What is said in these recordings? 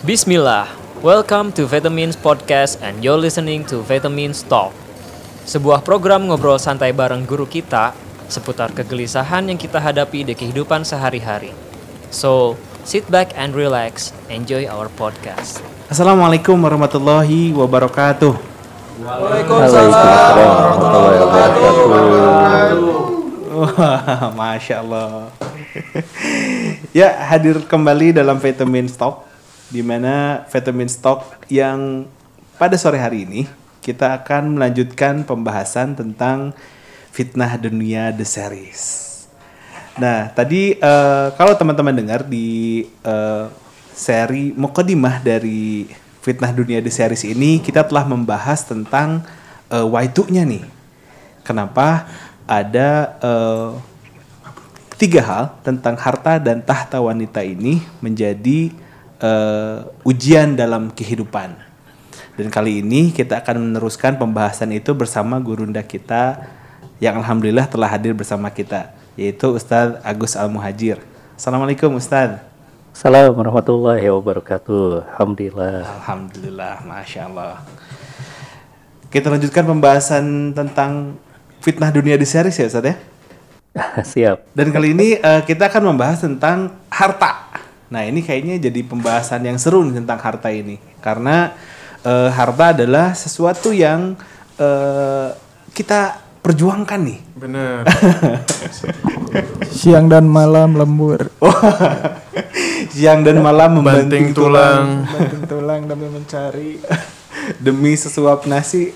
Bismillah, welcome to Vitamins Podcast and you're listening to Vitamins Talk. Sebuah program ngobrol santai bareng guru kita seputar kegelisahan yang kita hadapi di kehidupan sehari-hari. So, sit back and relax, enjoy our podcast. Assalamualaikum warahmatullahi wabarakatuh. Waalaikumsalam warahmatullahi wabarakatuh. Wah, masya Allah. ya hadir kembali dalam vitamin stock, di mana vitamin stock yang pada sore hari ini kita akan melanjutkan pembahasan tentang fitnah dunia the series. Nah, tadi eh, kalau teman-teman dengar di eh, seri Mukodimah dari Fitnah Dunia The Series ini kita telah membahas tentang uh, waituknya nih. Kenapa ada uh, tiga hal tentang harta dan tahta wanita ini menjadi uh, ujian dalam kehidupan. Dan kali ini kita akan meneruskan pembahasan itu bersama gurunda kita yang alhamdulillah telah hadir bersama kita yaitu Ustadz Agus Al Muhajir. Assalamualaikum Ustadz. Assalamualaikum warahmatullahi wabarakatuh. Alhamdulillah. Alhamdulillah, masya Allah. Kita lanjutkan pembahasan tentang fitnah dunia di series ya, Ustaz ya. Siap. Dan kali ini eh, kita akan membahas tentang harta. Nah, ini kayaknya jadi pembahasan yang seru nih tentang harta ini, karena eh, harta adalah sesuatu yang eh, kita perjuangkan nih. Bener. Siang dan malam lembur. Siang dan malam Banting membanting tulang. Banting tulang demi mencari. demi sesuap nasi,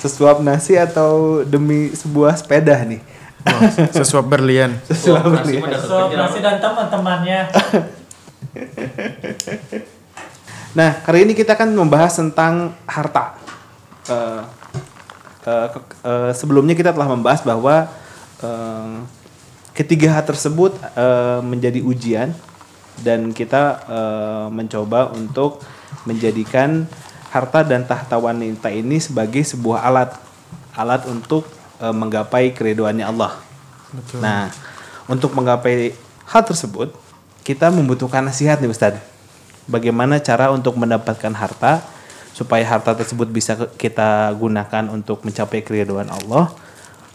sesuap nasi atau demi sebuah sepeda nih. Wah, sesuap berlian. Sesuap berlian. nasi dan teman-temannya. Nah, kali ini kita akan membahas tentang harta. Eh, ke- eh, sebelumnya kita telah membahas bahwa eh, ketiga hal tersebut eh, menjadi ujian dan kita eh, mencoba untuk menjadikan harta dan tahta wanita ini sebagai sebuah alat, alat untuk eh, menggapai keriduannya Allah. Nah, untuk menggapai hal tersebut, kita membutuhkan nasihat nih Ustadz. Bagaimana cara untuk mendapatkan harta supaya harta tersebut bisa kita gunakan untuk mencapai keriduan Allah?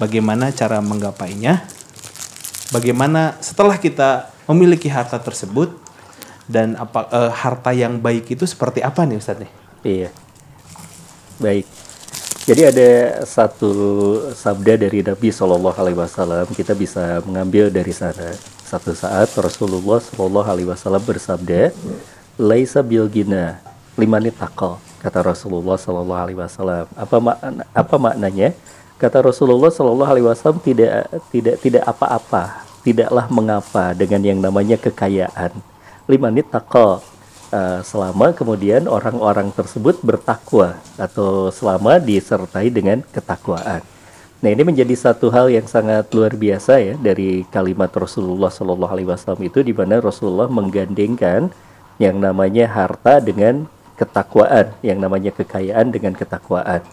Bagaimana cara menggapainya? Bagaimana setelah kita memiliki harta tersebut dan apa eh, harta yang baik itu seperti apa nih Ustadz nih? Iya. Baik. Jadi ada satu sabda dari Nabi Shallallahu Alaihi Wasallam kita bisa mengambil dari sana. Satu saat Rasulullah Shallallahu Alaihi Wasallam bersabda, "Laisa bil gina limani takal." Kata Rasulullah Shallallahu Alaihi Wasallam. Apa makna, apa maknanya? Kata Rasulullah Shallallahu Alaihi Wasallam tidak tidak tidak apa-apa, tidaklah mengapa dengan yang namanya kekayaan. Limanit takal Uh, selama kemudian orang-orang tersebut bertakwa atau selama disertai dengan ketakwaan. Nah ini menjadi satu hal yang sangat luar biasa ya dari kalimat Rasulullah Shallallahu Alaihi Wasallam itu di mana Rasulullah menggandengkan yang namanya harta dengan ketakwaan, yang namanya kekayaan dengan ketakwaan.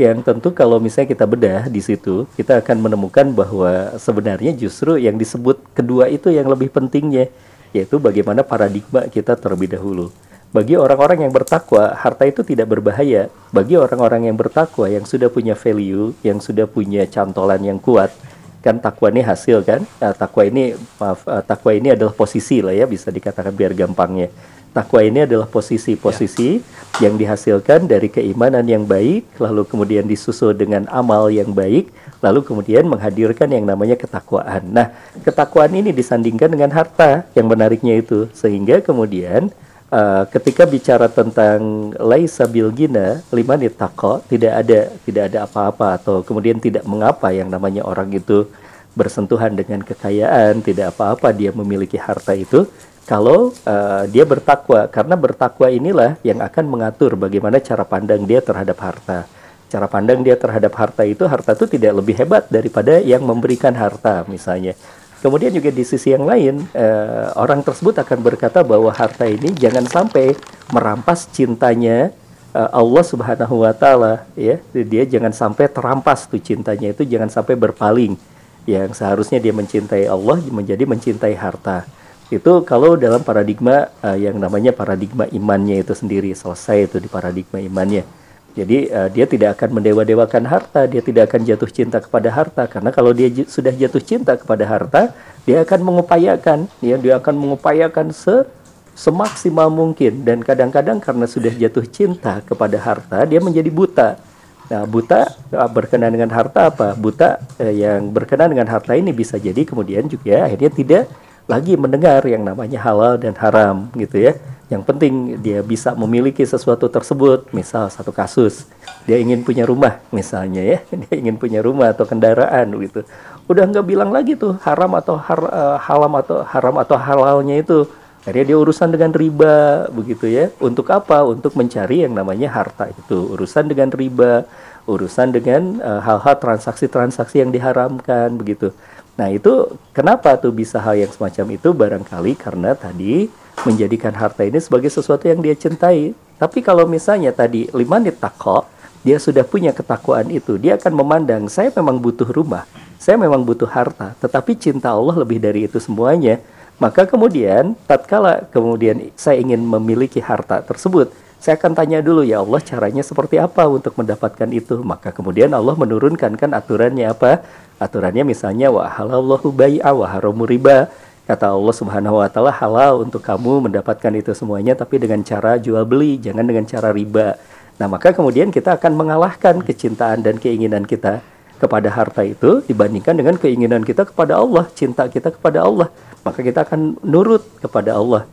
Yang tentu kalau misalnya kita bedah di situ, kita akan menemukan bahwa sebenarnya justru yang disebut kedua itu yang lebih pentingnya yaitu bagaimana paradigma kita terlebih dahulu. Bagi orang-orang yang bertakwa, harta itu tidak berbahaya. Bagi orang-orang yang bertakwa, yang sudah punya value, yang sudah punya cantolan yang kuat, kan takwa ini hasil kan? Eh, takwa ini, maaf, eh, takwa ini adalah posisi lah ya, bisa dikatakan biar gampangnya. Takwa ini adalah posisi-posisi yang dihasilkan dari keimanan yang baik, lalu kemudian disusul dengan amal yang baik, lalu kemudian menghadirkan yang namanya ketakwaan. Nah, ketakwaan ini disandingkan dengan harta yang menariknya itu, sehingga kemudian uh, ketika bicara tentang laisa bil gina liman ittaqa, tidak ada tidak ada apa-apa atau kemudian tidak mengapa yang namanya orang itu bersentuhan dengan kekayaan, tidak apa-apa dia memiliki harta itu kalau uh, dia bertakwa. Karena bertakwa inilah yang akan mengatur bagaimana cara pandang dia terhadap harta. Cara pandang dia terhadap harta itu harta itu tidak lebih hebat daripada yang memberikan harta misalnya kemudian juga di sisi yang lain eh, orang tersebut akan berkata bahwa harta ini jangan sampai merampas cintanya eh, Allah Subhanahu wa taala ya. Dia jangan sampai terampas tuh cintanya itu jangan sampai berpaling. Yang seharusnya dia mencintai Allah menjadi mencintai harta. Itu kalau dalam paradigma uh, yang namanya paradigma imannya itu sendiri selesai itu di paradigma imannya. Jadi uh, dia tidak akan mendewa-dewakan harta, dia tidak akan jatuh cinta kepada harta karena kalau dia sudah jatuh cinta kepada harta, dia akan mengupayakan, ya, dia akan mengupayakan se semaksimal mungkin dan kadang-kadang karena sudah jatuh cinta kepada harta, dia menjadi buta. Nah, buta uh, berkenan dengan harta apa? Buta uh, yang berkenan dengan harta ini bisa jadi kemudian juga akhirnya tidak lagi mendengar yang namanya halal dan haram gitu ya. Yang penting dia bisa memiliki sesuatu tersebut. Misal satu kasus, dia ingin punya rumah misalnya ya, dia ingin punya rumah atau kendaraan gitu. Udah nggak bilang lagi tuh haram atau har, eh, halam atau haram atau halalnya itu. Akhirnya dia urusan dengan riba begitu ya. Untuk apa? Untuk mencari yang namanya harta itu. Urusan dengan riba, urusan dengan eh, hal-hal transaksi-transaksi yang diharamkan begitu. Nah itu kenapa tuh bisa hal yang semacam itu barangkali karena tadi menjadikan harta ini sebagai sesuatu yang dia cintai. Tapi kalau misalnya tadi lima tako, dia sudah punya ketakwaan itu, dia akan memandang saya memang butuh rumah, saya memang butuh harta, tetapi cinta Allah lebih dari itu semuanya. Maka kemudian tatkala kemudian saya ingin memiliki harta tersebut, saya akan tanya dulu ya Allah caranya seperti apa untuk mendapatkan itu. Maka kemudian Allah menurunkan kan aturannya apa? Aturannya misalnya wa halallahu bai'a wa haramu riba. Kata Allah Subhanahu wa taala halal untuk kamu mendapatkan itu semuanya tapi dengan cara jual beli, jangan dengan cara riba. Nah, maka kemudian kita akan mengalahkan kecintaan dan keinginan kita kepada harta itu dibandingkan dengan keinginan kita kepada Allah, cinta kita kepada Allah. Maka kita akan nurut kepada Allah.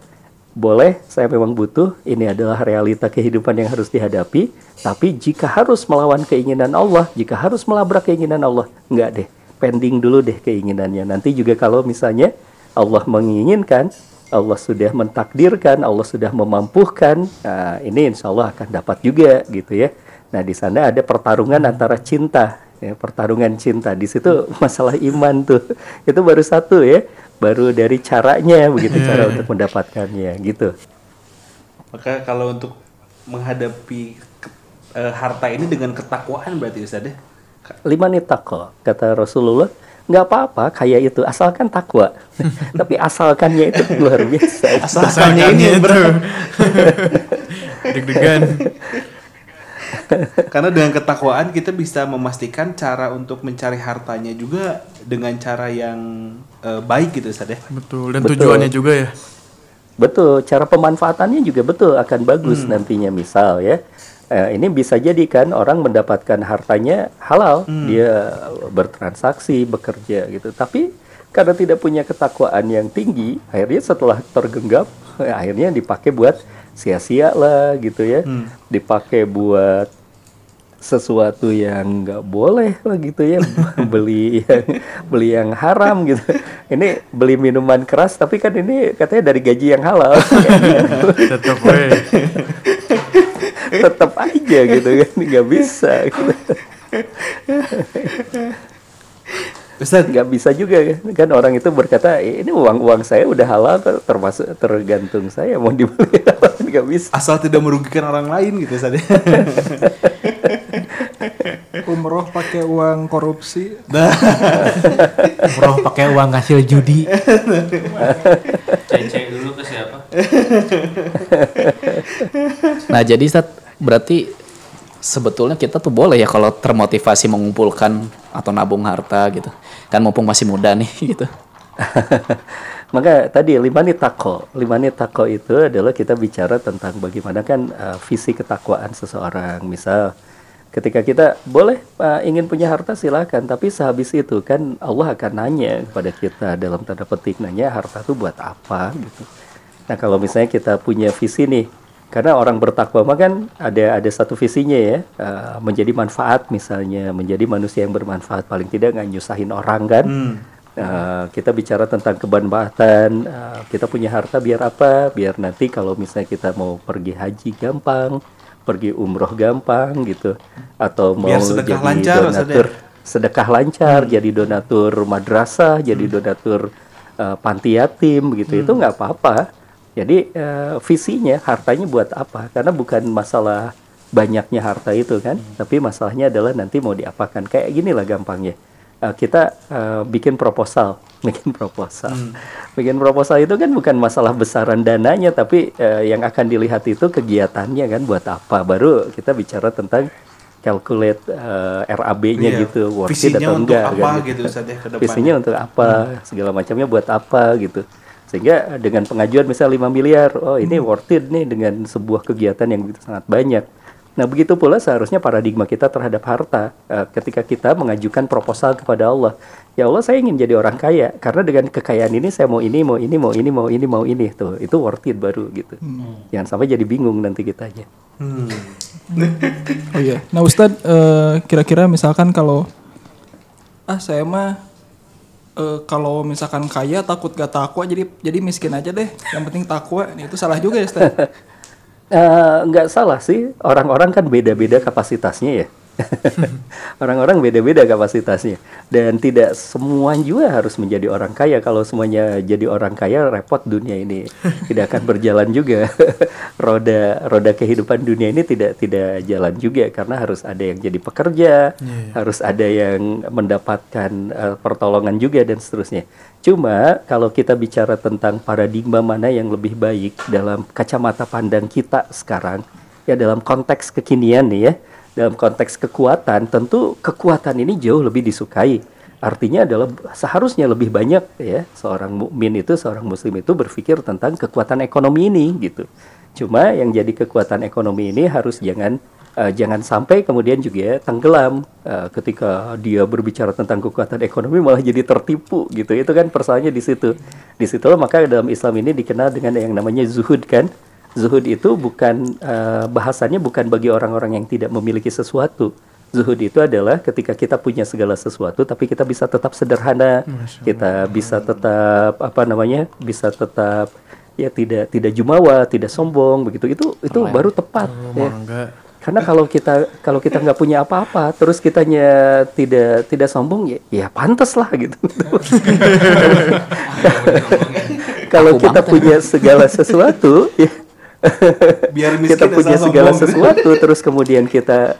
Boleh, saya memang butuh, ini adalah realita kehidupan yang harus dihadapi, tapi jika harus melawan keinginan Allah, jika harus melabrak keinginan Allah, enggak deh, pending dulu deh keinginannya. Nanti juga kalau misalnya Allah menginginkan, Allah sudah mentakdirkan, Allah sudah memampukan, nah, ini insya Allah akan dapat juga gitu ya. Nah di sana ada pertarungan antara cinta, ya, pertarungan cinta. Di situ masalah iman tuh, itu baru satu ya, baru dari caranya begitu cara untuk mendapatkannya gitu. Maka kalau untuk menghadapi ke- eh, harta ini dengan ketakwaan berarti Ustaz ya? Lima nih takwa kata Rasulullah nggak apa-apa kayak itu asalkan takwa tapi asalkannya itu luar biasa Asalkannya ini berat. Deg-degan. Karena dengan ketakwaan kita bisa memastikan cara untuk mencari hartanya juga dengan cara yang eh, baik gitu Ustaz ya. Betul. Dan Betul. tujuannya juga ya. betul cara pemanfaatannya juga betul akan bagus nantinya misal ya Eh, ini bisa jadi kan orang mendapatkan hartanya halal. Dia bertransaksi bekerja gitu. Tapi karena tidak punya ketakwaan yang tinggi akhirnya setelah tergenggam eh, akhirnya dipakai buat sia-sia lah gitu ya. Dipakai buat sesuatu yang nggak boleh lah gitu ya. Beli yang beli yang haram gitu. Ini beli minuman keras tapi kan ini katanya dari gaji yang halal. Tetap. Tetap aja gitu kan nggak bisa gitu. Ustaz, nggak bisa juga kan. kan orang itu berkata "Eh, ini uang uang saya udah halal ter- termasuk tergantung saya mau dibeli apa nggak bisa asal tidak merugikan orang lain gitu Ustaz ya. Umroh pakai uang korupsi. Nah, Bro pakai uang hasil judi. Cek dulu ke siapa? Nah, jadi Ustaz, berarti sebetulnya kita tuh boleh ya kalau termotivasi mengumpulkan atau nabung harta gitu. Kan mumpung masih muda nih gitu. Maka tadi limani tako, limani tako itu adalah kita bicara tentang bagaimana kan uh, visi ketakwaan seseorang. Misal ketika kita boleh uh, ingin punya harta silakan, tapi sehabis itu kan Allah akan nanya kepada kita dalam tanda petik nanya harta itu buat apa gitu. Nah kalau misalnya kita punya visi nih, karena orang bertakwa mah kan ada ada satu visinya ya, uh, menjadi manfaat misalnya, menjadi manusia yang bermanfaat. Paling tidak nggak nyusahin orang kan. Uh, kita bicara tentang kebermanfaatan, uh, kita punya harta biar apa? Biar nanti kalau misalnya kita mau pergi haji gampang, pergi umroh gampang gitu, atau mau Biar sedekah jadi lancar, donatur, sedekah lancar, jadi donatur madrasah, jadi donatur uh, panti yatim begitu, itu nggak apa-apa. Jadi uh, visinya hartanya buat apa? Karena bukan masalah banyaknya harta itu kan, tapi masalahnya adalah nanti mau diapakan. Kayak gini lah gampangnya. uh, kita uh, bikin proposal, bikin proposal, bikin proposal itu kan bukan masalah besaran dananya, tapi uh, yang akan dilihat itu kegiatannya kan buat apa. Baru kita bicara tentang calculate uh, RAB-nya Iya. gitu, worth it Visinya atau untuk enggak apa kan gitu, Ustaz, ya, ke depannya. Visinya untuk apa, segala macamnya buat apa gitu. Sehingga dengan pengajuan misal 5 miliar, oh ini worth it nih dengan sebuah kegiatan yang begitu sangat banyak. Nah, begitu pula seharusnya paradigma kita terhadap harta eh, ketika kita mengajukan proposal kepada Allah. Ya Allah, saya ingin jadi orang kaya karena dengan kekayaan ini saya mau ini, mau ini, mau ini, mau ini, mau ini tuh. Itu worth it baru gitu. Jangan sampai jadi bingung nanti kitanya. Oh iya. Nah Ustadz, eh, kira-kira misalkan kalau ah saya mah eh, kalau misalkan kaya takut gak takwa jadi jadi miskin aja deh. Yang penting takwa. Nah, itu salah juga ya Ustadz. Eh, nggak salah sih orang-orang kan beda-beda kapasitasnya ya orang-orang beda-beda kapasitasnya. Dan tidak semua juga harus menjadi orang kaya. Kalau semuanya jadi orang kaya repot dunia ini. Tidak akan berjalan juga. Roda roda kehidupan dunia ini tidak tidak jalan juga. Karena harus ada yang jadi pekerja harus ada yang mendapatkan eh, pertolongan juga dan seterusnya. Cuma kalau kita bicara tentang paradigma mana yang lebih baik dalam kacamata pandang kita sekarang, ya dalam konteks kekinian nih ya, dalam konteks kekuatan, tentu kekuatan ini jauh lebih disukai. Artinya adalah seharusnya lebih banyak ya seorang mukmin itu, seorang muslim itu berpikir tentang kekuatan ekonomi ini gitu. Cuma yang jadi kekuatan ekonomi ini harus jangan eh, jangan sampai kemudian juga tenggelam eh, ketika dia berbicara tentang kekuatan ekonomi malah jadi tertipu gitu. Itu kan persoalannya di situ. Di situ maka dalam Islam ini dikenal dengan yang namanya zuhud kan. Zuhud itu bukan eh, bahasanya bukan bagi orang-orang yang tidak memiliki sesuatu. Zuhud itu adalah ketika kita punya segala sesuatu tapi kita bisa tetap sederhana, kita bisa tetap apa namanya? bisa tetap ya tidak tidak jumawa, tidak sombong begitu. Itu itu baru tepat ya. enggak. Karena kalau kita kalau kita nggak punya apa-apa, terus kitanya tidak tidak sombong ya, ya pantas lah gitu. kalau kita ya. punya segala sesuatu, ya, Biar miskin kita punya segala sombong. sesuatu, terus kemudian kita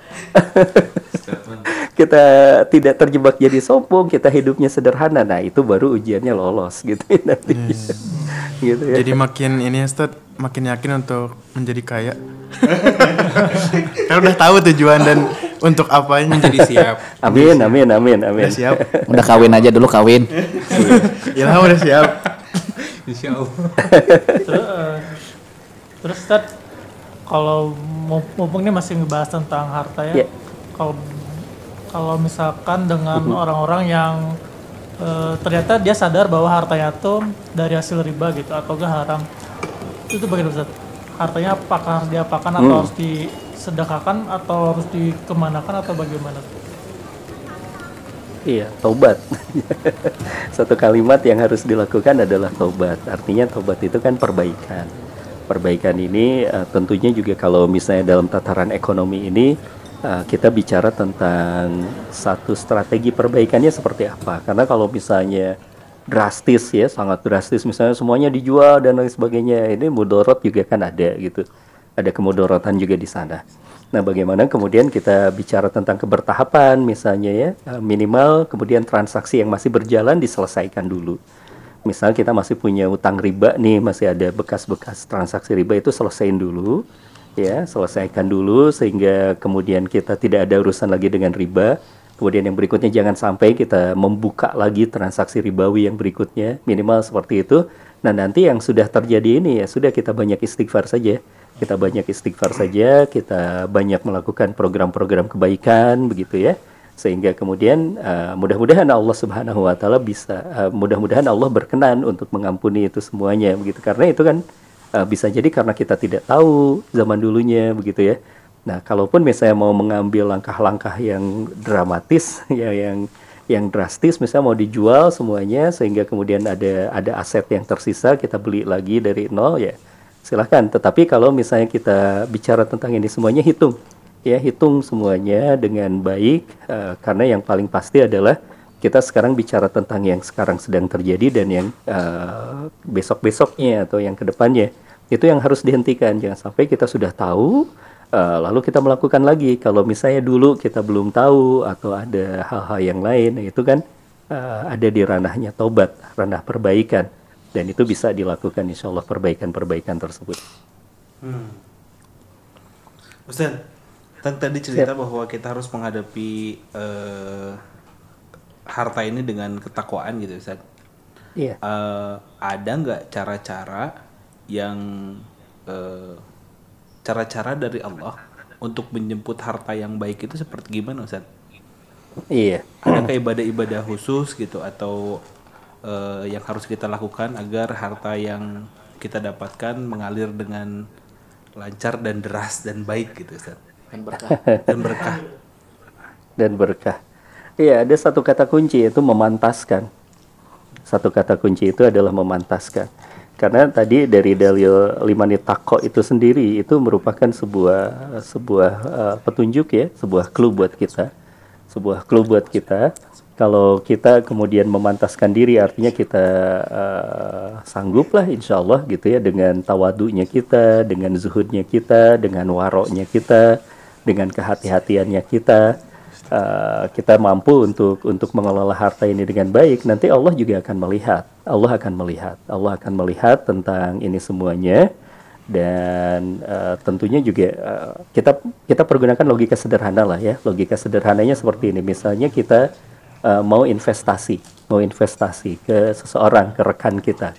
kita tidak terjebak jadi sombong, kita hidupnya sederhana, nah itu baru ujiannya lolos gitu ya nanti. gitu ya. Jadi makin ini ya, Ustaz, makin yakin untuk menjadi kaya. Karena udah tahu tujuan dan untuk apanya Jadi siap. Amin, amin, amin, amin. Udah siap. Udah kawin aja dulu kawin. Ilham udah siap. Insya Allah. Terus, Ustaz, kalau mu- mumpung ini masih ngebahas tentang harta ya, Ya. kalau kalau misalkan dengan orang-orang yang eh, ternyata dia sadar bahwa hartanya tuh dari hasil riba gitu atau gak haram, itu bagaimana Ustaz? Hartanya apakah harus diapakan atau harus disedekahkan atau harus dikemanakan atau bagaimana? Iya, taubat. Satu kalimat yang harus dilakukan adalah taubat. Artinya taubat itu kan perbaikan. Perbaikan ini eh, tentunya juga kalau misalnya dalam tataran ekonomi ini eh, kita bicara tentang satu strategi perbaikannya seperti apa. Karena kalau misalnya drastis ya, sangat drastis misalnya semuanya dijual dan lain sebagainya, ini mudorot juga kan ada gitu. Ada kemudorotan juga di sana. Nah, bagaimana kemudian kita bicara tentang kebertahapan misalnya ya, eh, minimal kemudian transaksi yang masih berjalan diselesaikan dulu. Misal kita masih punya utang riba nih, masih ada bekas-bekas transaksi riba itu selesaiin dulu ya, selesaikan dulu sehingga kemudian kita tidak ada urusan lagi dengan riba. Kemudian yang berikutnya jangan sampai kita membuka lagi transaksi ribawi yang berikutnya, minimal seperti itu. Nah, nanti yang sudah terjadi ini ya sudah kita banyak istighfar saja kita banyak istighfar saja, kita banyak melakukan program-program kebaikan begitu ya. Sehingga kemudian uh, mudah-mudahan Allah Subhanahu wa taala bisa uh, mudah-mudahan Allah berkenan untuk mengampuni itu semuanya begitu. Karena itu kan uh, bisa jadi karena kita tidak tahu zaman dulunya begitu ya. Nah, kalaupun misalnya mau mengambil langkah-langkah yang dramatis ya yang yang drastis misalnya mau dijual semuanya sehingga kemudian ada ada aset yang tersisa kita beli lagi dari nol ya silahkan tetapi kalau misalnya kita bicara tentang ini semuanya hitung ya hitung semuanya dengan baik eh, karena yang paling pasti adalah kita sekarang bicara tentang yang sekarang sedang terjadi dan yang eh, besok-besoknya atau yang ke depannya itu yang harus dihentikan jangan sampai kita sudah tahu Eh, lalu kita melakukan lagi. Kalau misalnya dulu kita belum tahu atau ada hal-hal yang lain, itu kan eh, ada di ranahnya tobat, ranah perbaikan, dan itu bisa dilakukan insya Allah perbaikan-perbaikan tersebut. Ustaz, kan tadi cerita bahwa kita harus menghadapi eh, harta ini dengan ketakwaan gitu Ustaz. Iya. Eh, ada nggak cara-cara yang eh, cara-cara dari Allah untuk menjemput harta yang baik itu seperti gimana Ustaz? Iya. Adakah ibadah-ibadah khusus gitu atau eh, yang harus kita lakukan agar harta yang kita dapatkan mengalir dengan lancar dan deras dan baik gitu Ustaz? Dan berkah. Dan berkah. dan berkah. Iya, ada satu kata kunci yaitu memantaskan. Satu kata kunci itu adalah memantaskan. Karena tadi dari dalil limani tako itu sendiri itu merupakan sebuah sebuah eh, petunjuk ya, sebuah clue buat kita. Sebuah clue buat kita. Kalau kita kemudian memantaskan diri artinya kita eh, sanggup lah insya Allah gitu ya dengan tawadunya kita, dengan zuhudnya kita, dengan waroknya kita, dengan kehati-hatiannya kita uh, kita mampu untuk untuk mengelola harta ini dengan baik, nanti Allah juga akan melihat. Allah akan melihat. Allah akan melihat tentang ini semuanya dan uh, tentunya juga uh, kita kita pergunakan logika sederhana lah ya. Logika sederhananya seperti ini. Misalnya kita uh, mau investasi, mau investasi ke seseorang, ke rekan kita,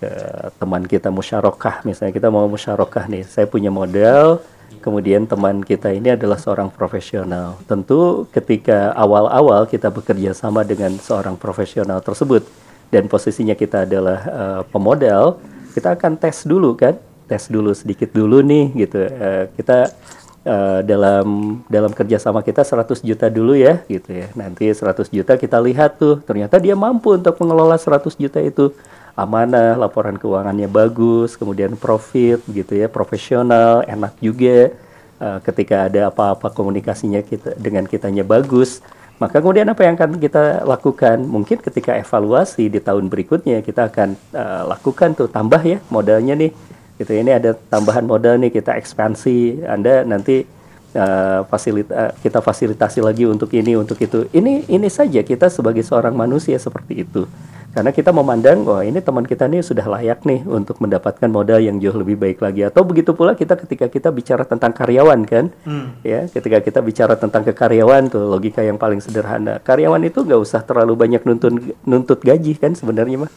ke teman kita musyarakah misalnya kita mau musyarakah nih. Saya punya modal Kemudian teman kita ini adalah seorang profesional. Tentu ketika awal-awal kita bekerja sama dengan seorang profesional tersebut dan posisinya kita adalah eh, pemodal, kita akan tes dulu kan, tes dulu sedikit dulu nih gitu. Eh, kita eh, dalam dalam kerjasama kita 100 juta dulu ya gitu ya. Nanti 100 juta kita lihat tuh, ternyata dia mampu untuk mengelola 100 juta itu amanah, laporan keuangannya bagus, kemudian profit gitu ya, profesional, enak juga. Uh, ketika ada apa-apa komunikasinya kita dengan kitanya bagus, maka kemudian apa yang akan kita lakukan? Mungkin ketika evaluasi di tahun berikutnya kita akan uh, lakukan tuh tambah ya modalnya nih. Gitu ini ada tambahan modal nih kita ekspansi. Anda nanti uh, fasilita kita fasilitasi lagi untuk ini untuk itu. Ini ini saja kita sebagai seorang manusia seperti itu. Karena kita memandang, wah ini teman kita nih sudah layak nih untuk mendapatkan modal yang jauh lebih baik lagi. Atau begitu pula kita ketika kita bicara tentang karyawan kan, ya ketika kita bicara tentang kekaryawan tuh logika yang paling sederhana. Karyawan itu nggak usah terlalu banyak nuntun nuntut gaji kan sebenarnya mah.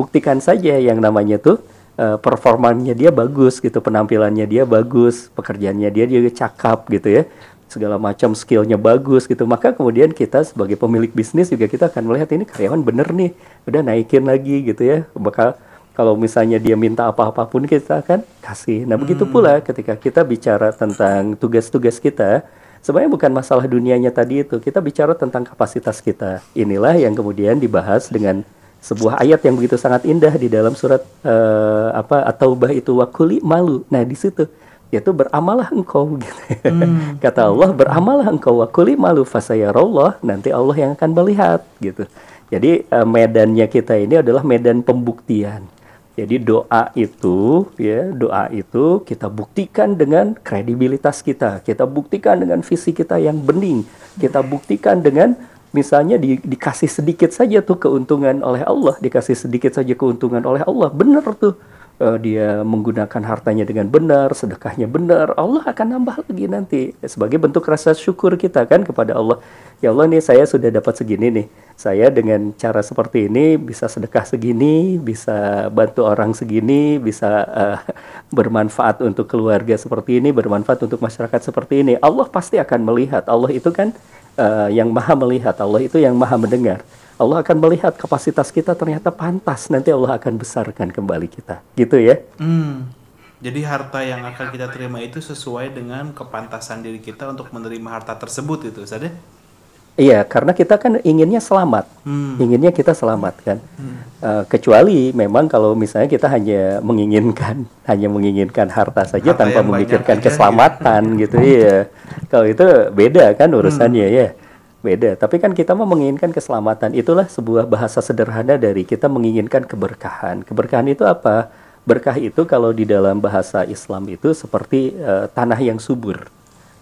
Buktikan saja yang namanya tuh eh, performanya dia bagus gitu, penampilannya dia bagus, pekerjaannya dia juga cakap gitu ya segala macam skillnya bagus gitu. Maka kemudian kita sebagai pemilik bisnis juga kita akan melihat ini karyawan bener nih udah naikin lagi gitu ya. Bakal kalau misalnya dia minta apa-apa pun kita akan kasih. Nah begitu pula ketika kita bicara tentang tugas-tugas kita sebenarnya bukan masalah dunianya tadi itu. Kita bicara tentang kapasitas kita. Inilah yang kemudian dibahas dengan sebuah ayat yang begitu sangat indah di dalam surat eh, apa atau bah itu wakuli malu. Nah di situ yaitu beramalah engkau gitu. Kata Allah beramalah engkau wa kuli malu fasayarallah nanti Allah yang akan melihat gitu. Jadi eh, medannya kita ini adalah medan pembuktian. Jadi doa itu ya, doa itu kita buktikan dengan kredibilitas kita. Kita buktikan dengan visi kita yang bening. Kita buktikan dengan misalnya di- dikasih sedikit saja tuh keuntungan oleh Allah, dikasih sedikit saja keuntungan oleh Allah. Benar tuh eh, dia menggunakan hartanya dengan benar, sedekahnya benar, Allah akan nambah lagi nanti sebagai bentuk rasa syukur kita kan kepada Allah. Ya Allah nih saya sudah dapat segini nih. Saya dengan cara seperti ini bisa sedekah segini, bisa bantu orang segini, bisa eh, bermanfaat untuk keluarga seperti ini, bermanfaat untuk masyarakat seperti ini. Allah pasti akan melihat. Allah itu kan eh, yang maha melihat, Allah itu yang maha mendengar. Allah akan melihat kapasitas kita ternyata pantas. Nanti Allah akan besarkan kembali kita. Gitu ya. Hmm. Jadi harta yang akan kita terima itu sesuai dengan kepantasan diri kita untuk menerima harta tersebut itu, Ustaz ya? Iya, karena kita kan inginnya selamat, Hmm. inginnya kita selamat kan. Eh, kecuali memang kalau misalnya kita hanya menginginkan, hanya menginginkan harta saja Harta tanpa memikirkan banyak aja, keselamatan gitu, iya. Kalau itu beda kan urusannya ya, beda. Tapi kan kita mau menginginkan keselamatan. Itulah sebuah bahasa sederhana dari kita menginginkan keberkahan. Keberkahan itu apa? Berkah itu kalau di dalam bahasa Islam itu seperti eh, tanah yang subur.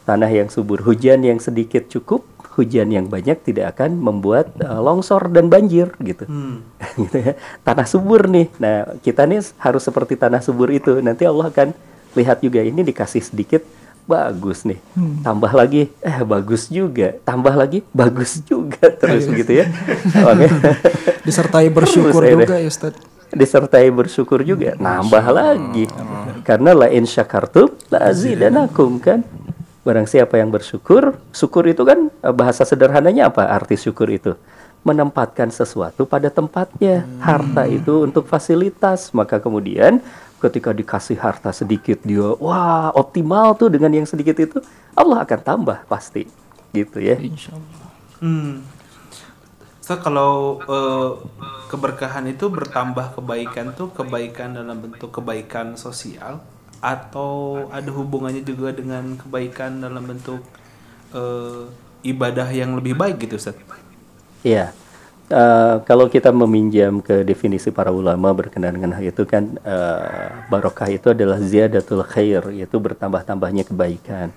Tanah yang subur, hujan yang sedikit cukup, hujan yang banyak tidak akan membuat eh, longsor dan banjir gitu. gitu ya. Tanah subur nih. Nah, kita nih harus seperti tanah subur itu. Nanti Allah akan lihat juga ini dikasih sedikit bagus nih. Tambah lagi eh bagus juga. Tambah lagi bagus juga. Terus gitu ya. Disertai bersyukur Terus, juga eh, ya Ustaz. disertai bersyukur juga. Nambah lagi. Karena la in syakartum la azidanakum kan? Barang siapa yang bersyukur syukur itu kan eh, bahasa sederhananya apa? Arti syukur itu? Menempatkan sesuatu pada tempatnya. Harta itu untuk fasilitas. Maka kemudian ketika dikasih harta sedikit dia wah optimal tuh dengan yang sedikit itu Allah akan tambah pasti gitu ya Hmm. So kalau eh, keberkahan itu bertambah kebaikan tuh kebaikan dalam bentuk kebaikan sosial atau ada hubungannya juga dengan kebaikan dalam bentuk eh, ibadah yang lebih baik gitu Ustaz? Iya. Eh, kalau kita meminjam ke definisi para ulama berkenaan dengan hal itu kan eh, barokah itu adalah ziyadatul khair, yaitu bertambah-tambahnya kebaikan.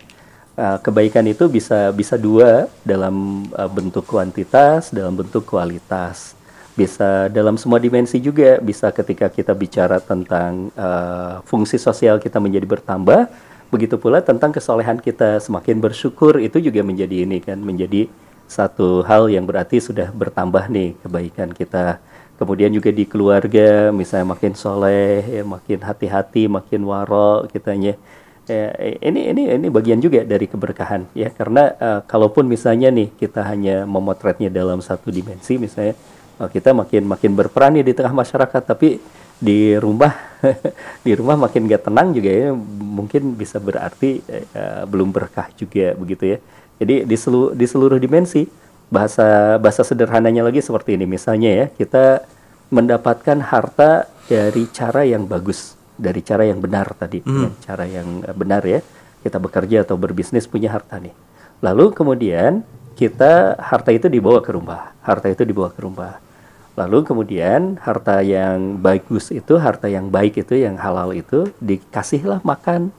Eh, kebaikan itu bisa bisa dua dalam eh, bentuk kuantitas, dalam bentuk kualitas. Bisa dalam semua dimensi juga, bisa ketika kita bicara tentang eh, fungsi sosial kita menjadi bertambah, begitu pula tentang kesolehan kita semakin bersyukur itu juga menjadi ini kan, menjadi satu hal yang berarti sudah bertambah nih kebaikan kita. Kemudian juga di keluarga, misalnya makin soleh, ya, makin hati-hati, makin waro kitanya. Ya, ini ini ini bagian juga dari keberkahan ya karena eh, kalaupun misalnya nih kita hanya memotretnya dalam satu dimensi misalnya eh, kita makin makin berperan nih di tengah masyarakat tapi di rumah di rumah makin gak tenang juga ya mungkin bisa berarti eh, belum berkah juga begitu ya jadi di seluruh di seluruh dimensi bahasa bahasa sederhananya lagi seperti ini. Misalnya ya kita mendapatkan harta dari cara yang bagus dari cara yang benar tadi. Ya, cara yang eh, benar ya. Kita bekerja atau berbisnis punya harta nih. Lalu kemudian kita harta itu dibawa ke rumah. Harta itu dibawa ke rumah. Lalu kemudian harta yang bagus itu harta yang baik itu yang halal itu dikasihlah makan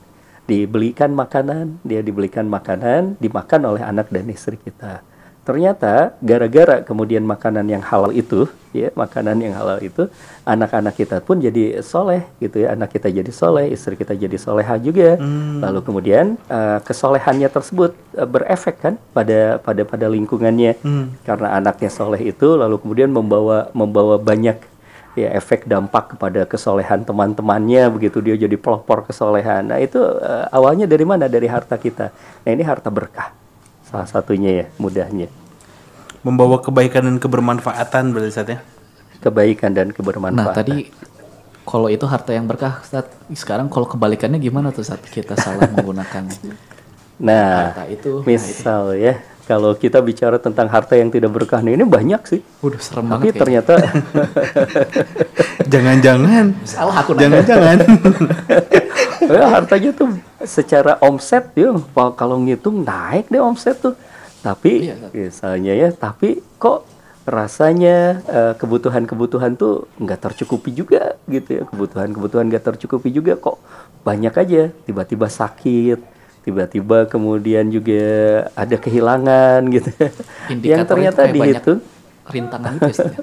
dibelikan makanan dia dibelikan makanan dimakan oleh anak dan istri kita. Ternyata gara-gara kemudian makanan yang halal itu ya makanan yang halal itu anak-anak kita pun jadi soleh gitu ya. Anak kita jadi soleh istri kita jadi soleha juga. Lalu kemudian eh, kesolehannya tersebut eh, berefek kan pada pada pada lingkungannya. Karena anaknya soleh itu lalu kemudian membawa membawa banyak ya efek dampak kepada kesolehan teman-temannya begitu dia jadi pelopor kesolehan nah itu eh, awalnya dari mana dari harta kita nah ini harta berkah salah satunya ya mudahnya Membawa kebaikan dan kebermanfaatan berarti Ustaz ya? kebaikan dan Nah kebermanfaatan tadi kalau itu harta yang berkah, Ustaz. Sekarang kalau kebalikannya gimana tuh saat kita salah menggunakannya? nah Harta itu, nah, misal ya kalau kita bicara tentang harta yang tidak berkah nah ini banyak sih Udah serem tapi banget kayaknya. ternyata Jangan-jangan. Salah aku. Jangan-jangan. ya, hartanya tuh secara omset ya kalau- ngitung naik deh omset tuh tapi Iya, misalnya ya tapi kok rasanya eh, kebutuhan-kebutuhan tuh nggak tercukupi juga gitu ya kebutuhan-kebutuhan nggak tercukupi juga kok banyak aja tiba-tiba sakit tiba-tiba kemudian juga ada kehilangan gitu. Yang Indikatornya ternyata dihitung rintangan itu Ustaz, ya.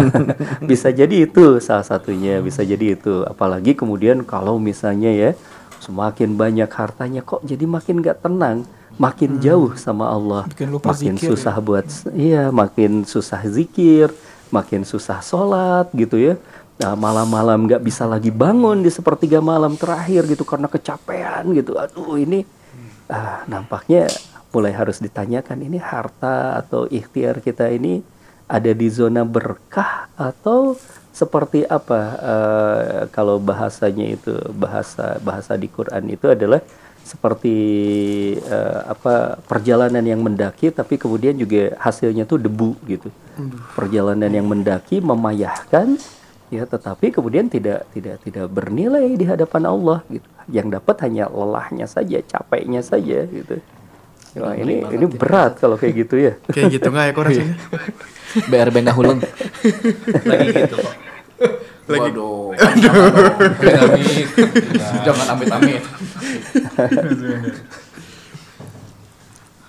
bisa jadi itu salah satunya bisa jadi itu. Apalagi kemudian kalau misalnya ya semakin banyak hartanya kok jadi makin nggak tenang makin jauh sama Allah. Makin zikir susah buat iya makin susah zikir makin susah sholat gitu ya Nah, malam-malam nggak bisa lagi bangun di sepertiga malam terakhir gitu karena kecapean gitu. Aduh ini ah, nampaknya mulai harus ditanyakan ini harta atau ikhtiar kita ini ada di zona berkah atau seperti apa? Eh, kalau bahasanya itu bahasa bahasa di Quran itu adalah seperti eh, apa perjalanan yang mendaki tapi kemudian juga hasilnya tuh debu gitu. Perjalanan yang mendaki memayahkan ya tetapi kemudian tidak tidak tidak bernilai di hadapan Allah gitu yang dapat hanya lelahnya saja capeknya saja gitu Wah, ini ini berat kalau kayak gitu ya Kayak gitu nggak ya kok rasanya? BRB nggak huleng. Lagi gitu kok. Lagi Waduh. Amit. Jangan amit-amit.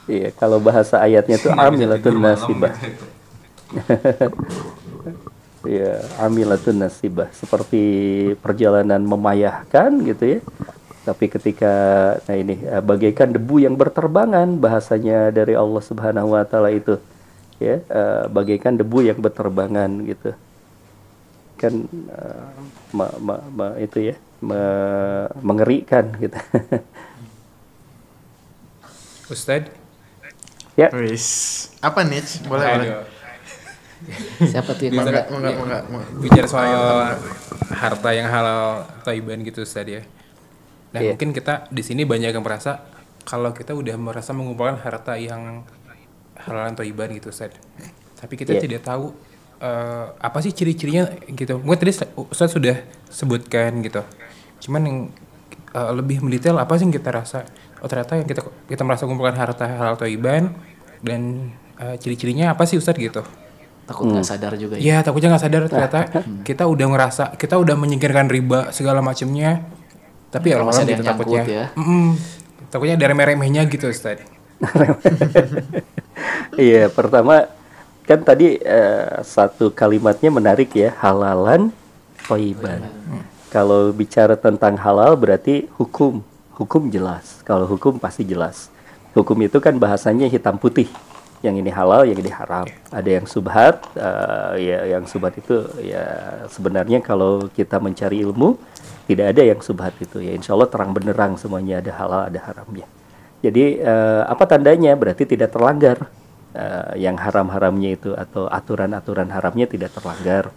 Iya, kalau bahasa ayatnya itu amilatun nasibah. Iya, amilatun nasibah seperti perjalanan memayahkan gitu ya. Tapi ketika nah ini eh, bagaikan debu yang berterbangan bahasanya dari Allah Subhanahu wa taala itu ya, eh, bagaikan debu yang berterbangan gitu. Kan eh, ma- ma- ma- itu ya, me- mengerikan gitu. Ustadz, ya. Apa nih? Boleh, boleh. Siapa tuh yang Mangga, bisa- mangga, mangga, mangga. bicara soal harta yang halal toiban gitu Ustadz ya. Nah Iya. mungkin kita di sini banyak yang merasa kalau kita udah merasa mengumpulkan harta yang halal dan toiban gitu Ustadz. Tapi kita Iya. tidak tahu eh, apa sih ciri-cirinya gitu. Mungkin tadi Ustadz sudah sebutkan gitu. Cuman yang eh, lebih mendetail apa sih yang kita rasa? Oh ternyata yang kita kita merasa mengumpulkan harta halal toiban dan eh, ciri-cirinya apa sih Ustadz gitu? Takut nggak sadar juga ya. Iya takutnya nggak sadar ternyata kita udah ngerasa kita udah menyingkirkan riba segala macamnya tapi ya Kalau masih orang ada gitu takutnya ya. Mm-mm. takutnya ada remeh-remehnya gitu Ustaz Iya, pertama kan tadi eh, satu kalimatnya menarik ya, halalan toiban. Kalau bicara tentang halal berarti hukum, hukum jelas. Kalau hukum pasti jelas. Hukum itu kan bahasanya hitam putih. Yang ini halal, yang ini haram. Ada yang subhat, eh, ya yang subhat itu ya sebenarnya kalau kita mencari ilmu tidak ada yang subhat itu ya. Insya Allah terang benderang semuanya ada halal, ada haramnya. Jadi eh, apa tandanya? Berarti tidak terlanggar eh, yang haram-haramnya itu atau aturan-aturan haramnya tidak terlanggar.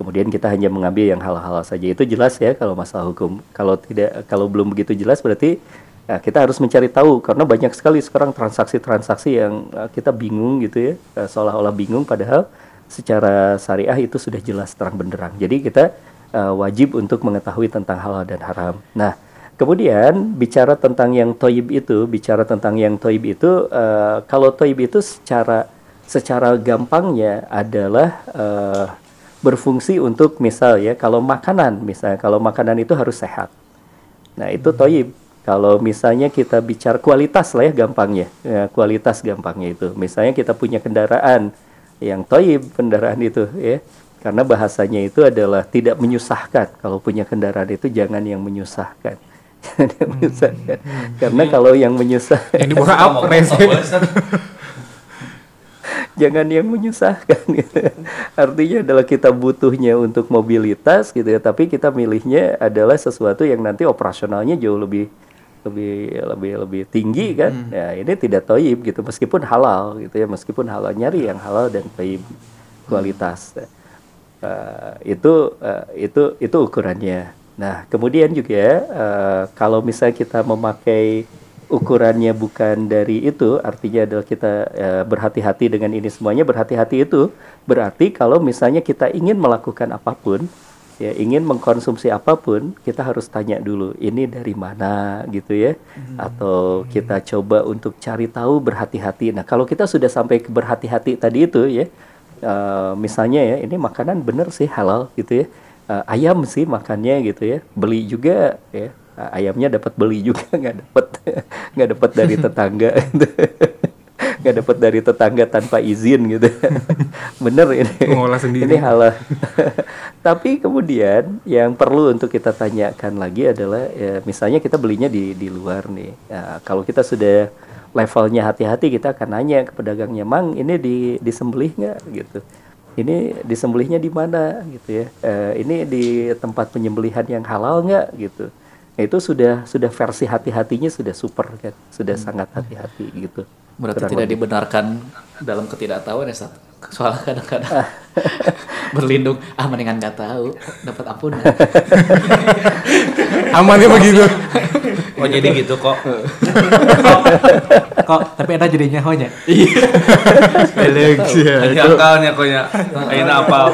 Kemudian kita hanya mengambil yang halal-halal saja. Itu jelas ya kalau masalah hukum. Kalau tidak kalau belum begitu jelas berarti ya, kita harus mencari tahu karena banyak sekali sekarang transaksi-transaksi yang eh, kita bingung gitu ya, eh, seolah-olah bingung padahal secara syariah itu sudah jelas terang benderang. Jadi kita eh, wajib untuk mengetahui tentang halal dan haram. Nah, Kemudian bicara tentang yang toib itu, bicara tentang yang toib itu, eh, kalau toib itu secara secara gampangnya adalah eh, berfungsi untuk misal ya, kalau makanan, misalnya kalau makanan itu harus sehat. Nah itu toib. Kalau misalnya kita bicara kualitas lah ya gampangnya, ya, kualitas gampangnya itu. Misalnya kita punya kendaraan yang toib kendaraan itu ya, karena bahasanya itu adalah tidak menyusahkan. Kalau punya kendaraan itu jangan yang menyusahkan. Jangan yang menyusahkan. Karena kalau yang menyusahkan, yang dibuka up jangan yang menyusahkan gitu. Artinya adalah kita butuhnya untuk mobilitas gitu ya, tapi kita milihnya adalah sesuatu yang nanti operasionalnya jauh lebih lebih lebih lebih tinggi kan. Ya, ini tidak toib gitu meskipun halal gitu ya, meskipun halal nyari yang halal dan toib kualitas. Eh, itu eh, itu itu ukurannya. Nah, kemudian juga eh, kalau misalnya kita memakai ukurannya bukan dari itu, artinya adalah kita eh, berhati-hati dengan ini semuanya. Berhati-hati itu berarti kalau misalnya kita ingin melakukan apa pun, ya ingin mengkonsumsi apa pun, kita harus tanya dulu ini dari mana gitu ya, atau kita coba untuk cari tahu berhati-hati. Nah, kalau kita sudah sampai ke berhati-hati tadi itu ya, eh, misalnya ya ini makanan bener sih halal gitu ya. Eh, ayam sih makannya gitu ya. Beli juga ya. Ayamnya dapat beli juga nggak dapat nggak dapat dari tetangga gitu. nggak dapat dari tetangga tanpa izin gitu. bener ini. Mengolah sendiri. Ini halal. Tapi kemudian yang perlu untuk kita tanyakan lagi adalah ya, misalnya kita belinya di di luar nih. Ya, kalau kita sudah levelnya hati-hati kita akan nanya ke pedagangnya, "Mang, ini di disembelih nggak?" gitu. Ini disembelihnya di mana gitu ya. Eh, ini di tempat penyembelihan yang halal nggak gitu. Nah, itu sudah sudah versi hati-hatinya sudah super kan, sudah sangat hati-hati gitu. Berarti Kurang tidak lebih. dibenarkan dalam ketidaktahuan ya Ustaz? Soalnya kadang-kadang berlindung, ah mendingan nggak tahu, dapat ampunan. amannya begitu Oh jadi gitu kok. Kok tapi ada jadinya honya. Alex ya. Jadi akalnya koknya. Aina apa?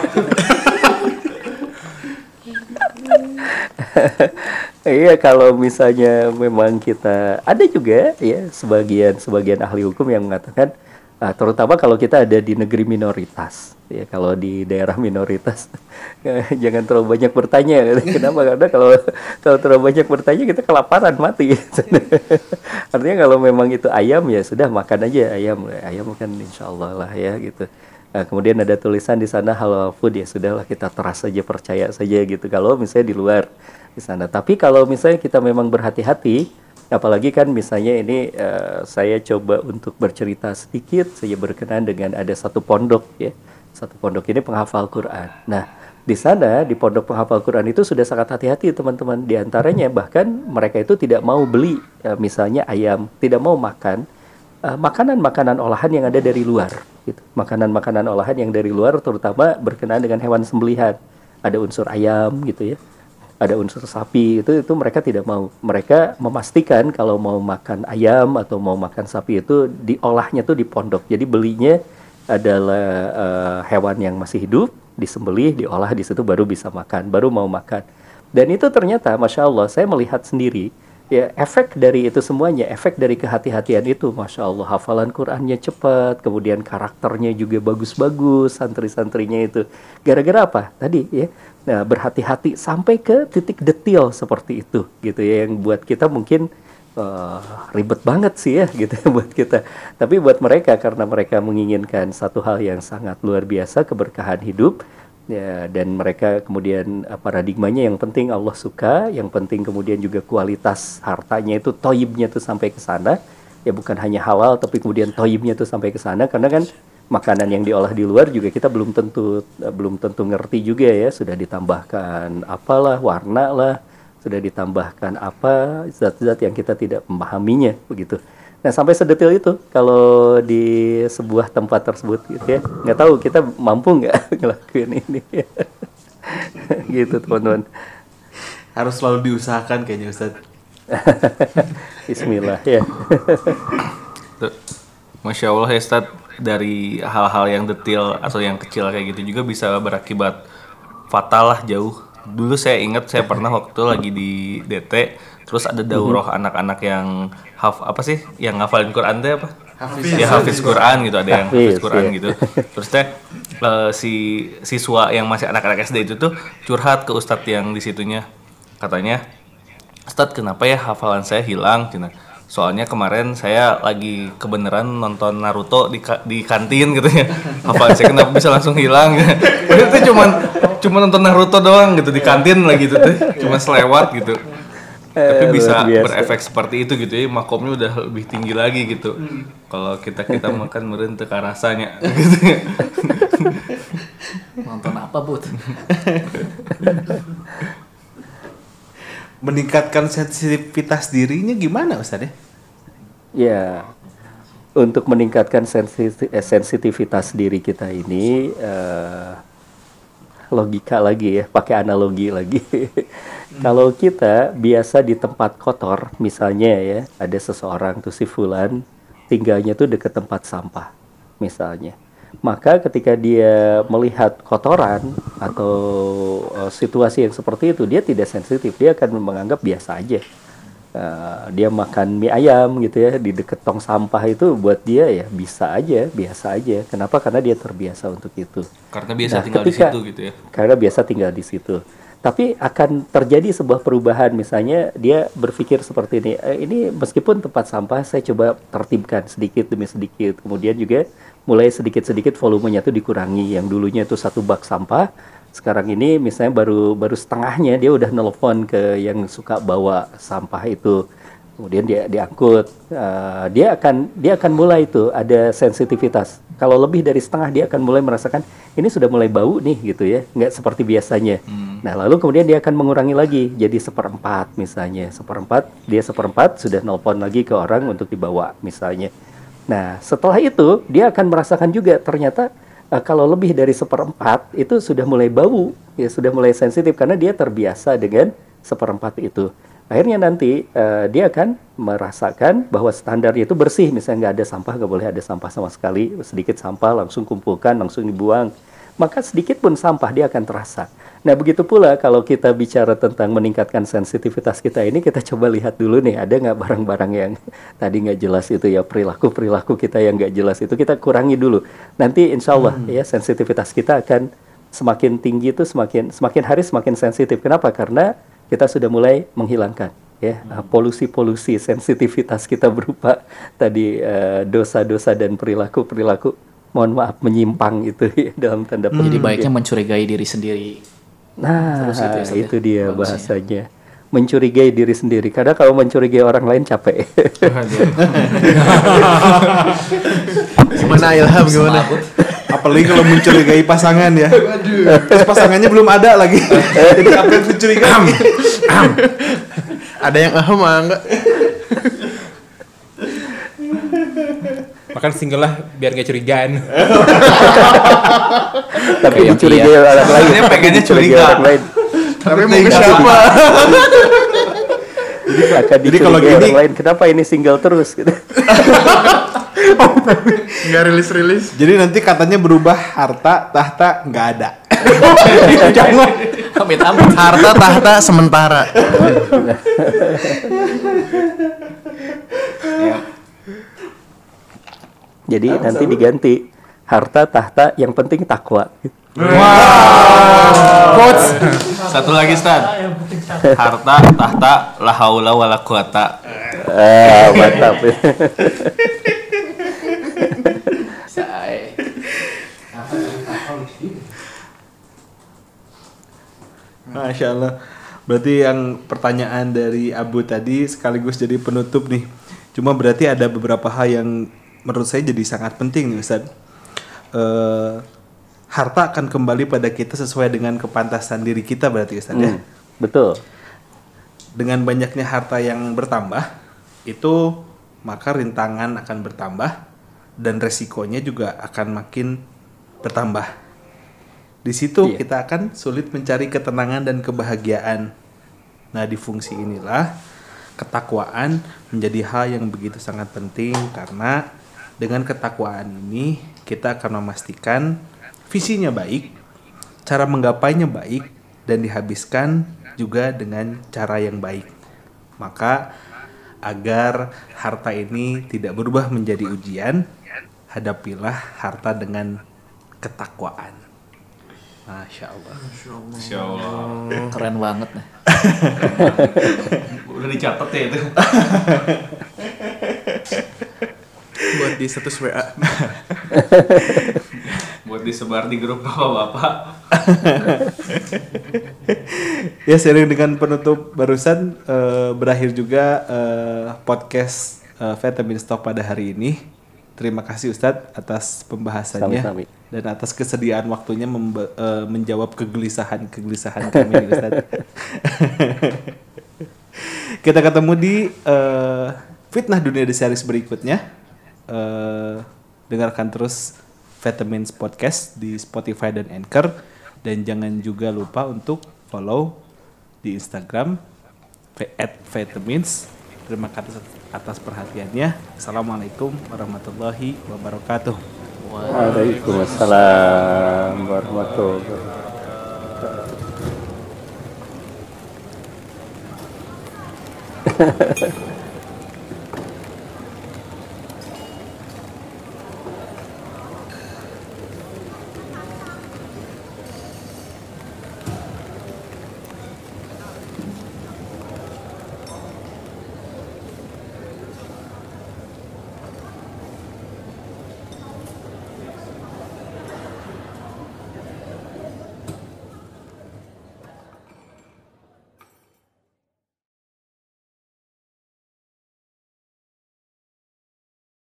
Iya kalau misalnya memang kita ada juga ya sebagian sebagian ahli hukum yang mengatakan Nah, terutama kalau kita ada di negeri minoritas, ya kalau di daerah minoritas jangan terlalu banyak bertanya. Kenapa? Karena kalau kalau terlalu banyak bertanya kita kelaparan mati. Artinya kalau memang itu ayam ya sudah makan aja ayam. Ayam kan insya Allah lah ya gitu. Nah, kemudian ada tulisan di sana halal food ya sudahlah kita teras saja percaya saja gitu. Kalau misalnya di luar di sana. Tapi kalau misalnya kita memang berhati-hati apalagi kan misalnya ini eh, saya coba untuk bercerita sedikit saya berkenan dengan ada satu pondok ya. Satu pondok ini penghafal Quran. Nah di sana di pondok penghafal Quran itu sudah sangat hati-hati teman-teman. Di antaranya bahkan mereka itu tidak mau beli eh, misalnya ayam tidak mau makan eh, makanan-makanan olahan yang ada dari luar gitu. Makanan-makanan olahan yang dari luar terutama berkenaan dengan hewan sembelihan. Ada unsur ayam gitu ya ada unsur sapi itu itu mereka tidak mau mereka memastikan kalau mau makan ayam atau mau makan sapi itu diolahnya tuh di pondok. Jadi belinya adalah uh, hewan yang masih hidup disembelih diolah di situ baru bisa makan baru mau makan. Dan itu ternyata masya Allah saya melihat sendiri ya efek dari itu semuanya efek dari kehati-hatian itu masya Allah. Hafalan Qurannya cepat kemudian karakternya juga bagus-bagus santri-santrinya itu. Gara-gara apa? Tadi ya nah berhati-hati sampai ke titik detail seperti itu gitu ya yang buat kita mungkin uh, ribet banget sih ya gitu ya buat kita. Tapi buat mereka karena mereka menginginkan satu hal yang sangat luar biasa keberkahan hidup ya dan mereka kemudian uh, paradigmanya yang penting Allah suka yang penting kemudian juga kualitas hartanya itu toibnya itu sampai ke sana. Ya bukan hanya halal tapi kemudian toibnya itu sampai ke sana karena kan makanan yang diolah di luar juga kita belum tentu uh, belum tentu ngerti juga ya. Sudah ditambahkan apalah warna lah. Sudah ditambahkan apa zat-zat yang kita tidak memahaminya begitu. Nah sampai sedetil itu kalau di sebuah tempat tersebut gitu ya. Nggak tahu kita mampu nggak ngelakuin ini? Gitu teman-teman. Harus selalu diusahakan kayaknya Ustaz. Bismillah ya. Masya Allah ya Ustaz, dari hal-hal yang detail atau yang kecil kayak gitu juga bisa berakibat fatal lah jauh. Dulu saya ingat saya pernah waktu lagi di DT, terus ada daurah anak-anak yang haf apa sih, yang ngafalin Quran teh apa? Hafiz. Ya hafiz Quran gitu, ada yang hafiz Hafiz, Quran iya. gitu. Terus teh eh, si siswa yang masih anak-anak SD itu tuh curhat ke ustadz yang di situnya, katanya Ustadz kenapa ya hafalan saya hilang Cina? Soalnya kemarin saya lagi kebenaran nonton Naruto di, ka- di kantin gitu ya. Hafalan saya kenapa bisa langsung hilang? Padahal itu cuman cuma nonton Naruto doang gitu di kantin lagi gitu tuh. Cuma selewat gitu. Tapi Eh, bisa berefek seperti itu gitu ya Makomnya udah lebih tinggi lagi gitu. Kalau kita-kita makan meren rasanya gitu ya. Nonton apa, Bud? Meningkatkan sensitivitas dirinya gimana Ustaz ya? Ya, untuk meningkatkan eh, sensitivitas diri kita ini eh, logika lagi ya, pakai analogi lagi. Kalau kita biasa di tempat kotor, misalnya ya, ada seseorang tuh si fulan tinggalnya tuh deket tempat sampah, misalnya. Maka ketika dia melihat kotoran atau eh, situasi yang seperti itu, dia tidak sensitif, dia akan menganggap biasa aja. Eh, dia makan mie ayam gitu ya di deket tong sampah itu buat dia ya bisa aja, biasa aja. Kenapa? Karena dia terbiasa untuk itu. Karena biasa Nah, tinggal di ketika- situ gitu ya Karena biasa tinggal di situ. Tapi akan terjadi sebuah perubahan, misalnya dia berpikir seperti ini. "Eh, ini meskipun tempat sampah saya coba tertibkan sedikit demi sedikit. Kemudian juga mulai sedikit-sedikit volumenya itu dikurangi. Yang dulunya itu satu bak sampah, sekarang ini misalnya baru baru setengahnya dia udah nelpon ke yang suka bawa sampah itu. Kemudian dia diangkut Eh, dia akan dia akan mulai itu ada sensitivitas. Kalau lebih dari setengah dia akan mulai merasakan ini sudah mulai bau nih gitu ya. Nggak seperti biasanya. Nah lalu kemudian dia akan mengurangi lagi. Jadi seperempat misalnya. Seperempat dia seperempat sudah nelpon lagi ke orang untuk dibawa misalnya nah setelah itu dia akan merasakan juga ternyata eh, kalau lebih dari seperempat itu sudah mulai bau ya sudah mulai sensitif karena dia terbiasa dengan seperempat itu. Akhirnya nanti eh, dia akan merasakan bahwa standarnya itu bersih misalnya nggak ada sampah nggak boleh ada sampah sama sekali. Sedikit sampah langsung kumpulkan langsung dibuang. Maka sedikit pun sampah dia akan terasa. Nah, begitu pula kalau kita bicara tentang meningkatkan sensitivitas kita ini, kita coba lihat dulu nih, ada nggak barang-barang yang tadi nggak jelas itu ya, perilaku-perilaku kita yang nggak jelas itu, kita kurangi dulu. Nanti insya Allah ya, sensitivitas kita akan semakin tinggi itu semakin semakin hari semakin sensitif. Kenapa? Karena kita sudah mulai menghilangkan ya uh, polusi-polusi sensitivitas kita berupa tadi uh, dosa-dosa dan perilaku-perilaku mohon maaf menyimpang itu ya, dalam tanda petik. Jadi baiknya mencurigai diri sendiri. Nah, Terus itu ya, ya? itu dia Bagusnya. bahasanya. Mencurigai diri sendiri. Karena kalau mencurigai orang lain capek. Gimana Ilham gimana? Apalagi kalau mencurigai pasangan ya. Terus pasangannya belum ada lagi. Jadi apa yang mencurigai? Ada yang ahem ah, enggak? Makan single lah biar gak curigaan. Tapi Kayak mencurigai Pia. orang lain. Sebenarnya pengennya curiga. orang lain. Tapi mau ke siapa? Akan Jadi kalau gini- orang lain. Kenapa ini single terus? Gitu. Enggak rilis-rilis. Jadi nanti katanya berubah harta tahta nggak ada. Jangan. Amit amit. Harta tahta sementara. Jadi nanti diganti harta tahta yang penting takwa. Satu lagi Stan. Harta, tahta, la haula wala quwata. Ah, mantap. Masya Allah. Berarti yang pertanyaan dari Abu tadi sekaligus jadi penutup nih. Cuma berarti ada beberapa hal yang menurut saya jadi sangat penting nih Ustaz. Eh, harta akan kembali pada kita sesuai dengan kepantasan diri kita berarti Ustaz ya. Hmm, betul. Dengan banyaknya harta yang bertambah, itu maka rintangan akan bertambah dan resikonya juga akan makin bertambah. Di situ Iya. kita akan sulit mencari ketenangan dan kebahagiaan. Nah, di fungsi inilah ketakwaan menjadi hal yang begitu sangat penting karena dengan ketakwaan ini kita akan memastikan visinya baik, cara menggapainya baik dan dihabiskan juga dengan cara yang baik. Maka agar harta ini tidak berubah menjadi ujian, hadapilah harta dengan ketakwaan. Masya Allah. Insya Allah. Keren banget nih. Udah dicatat ya itu. Buat di status WA. Buat disebar di grup bapak-bapak. ya sering dengan penutup barusan eh, berakhir juga eh, podcast eh, Vitamin Stock pada hari ini. Terima kasih Ustadz atas pembahasannya Sami-sami. dan atas kesediaan waktunya eh, menjawab kegelisahan-kegelisahan kami Ustadz. Kita ketemu di eh, Fitnah Dunia di series berikutnya. Eh, dengarkan terus Vitamins Podcast di Spotify dan Anchor dan jangan juga lupa untuk follow di Instagram Vitamins. Terima kasih atas perhatiannya. Assalamualaikum warahmatullahi wabarakatuh. Waalaikumsalam warahmatullahi wabarakatuh.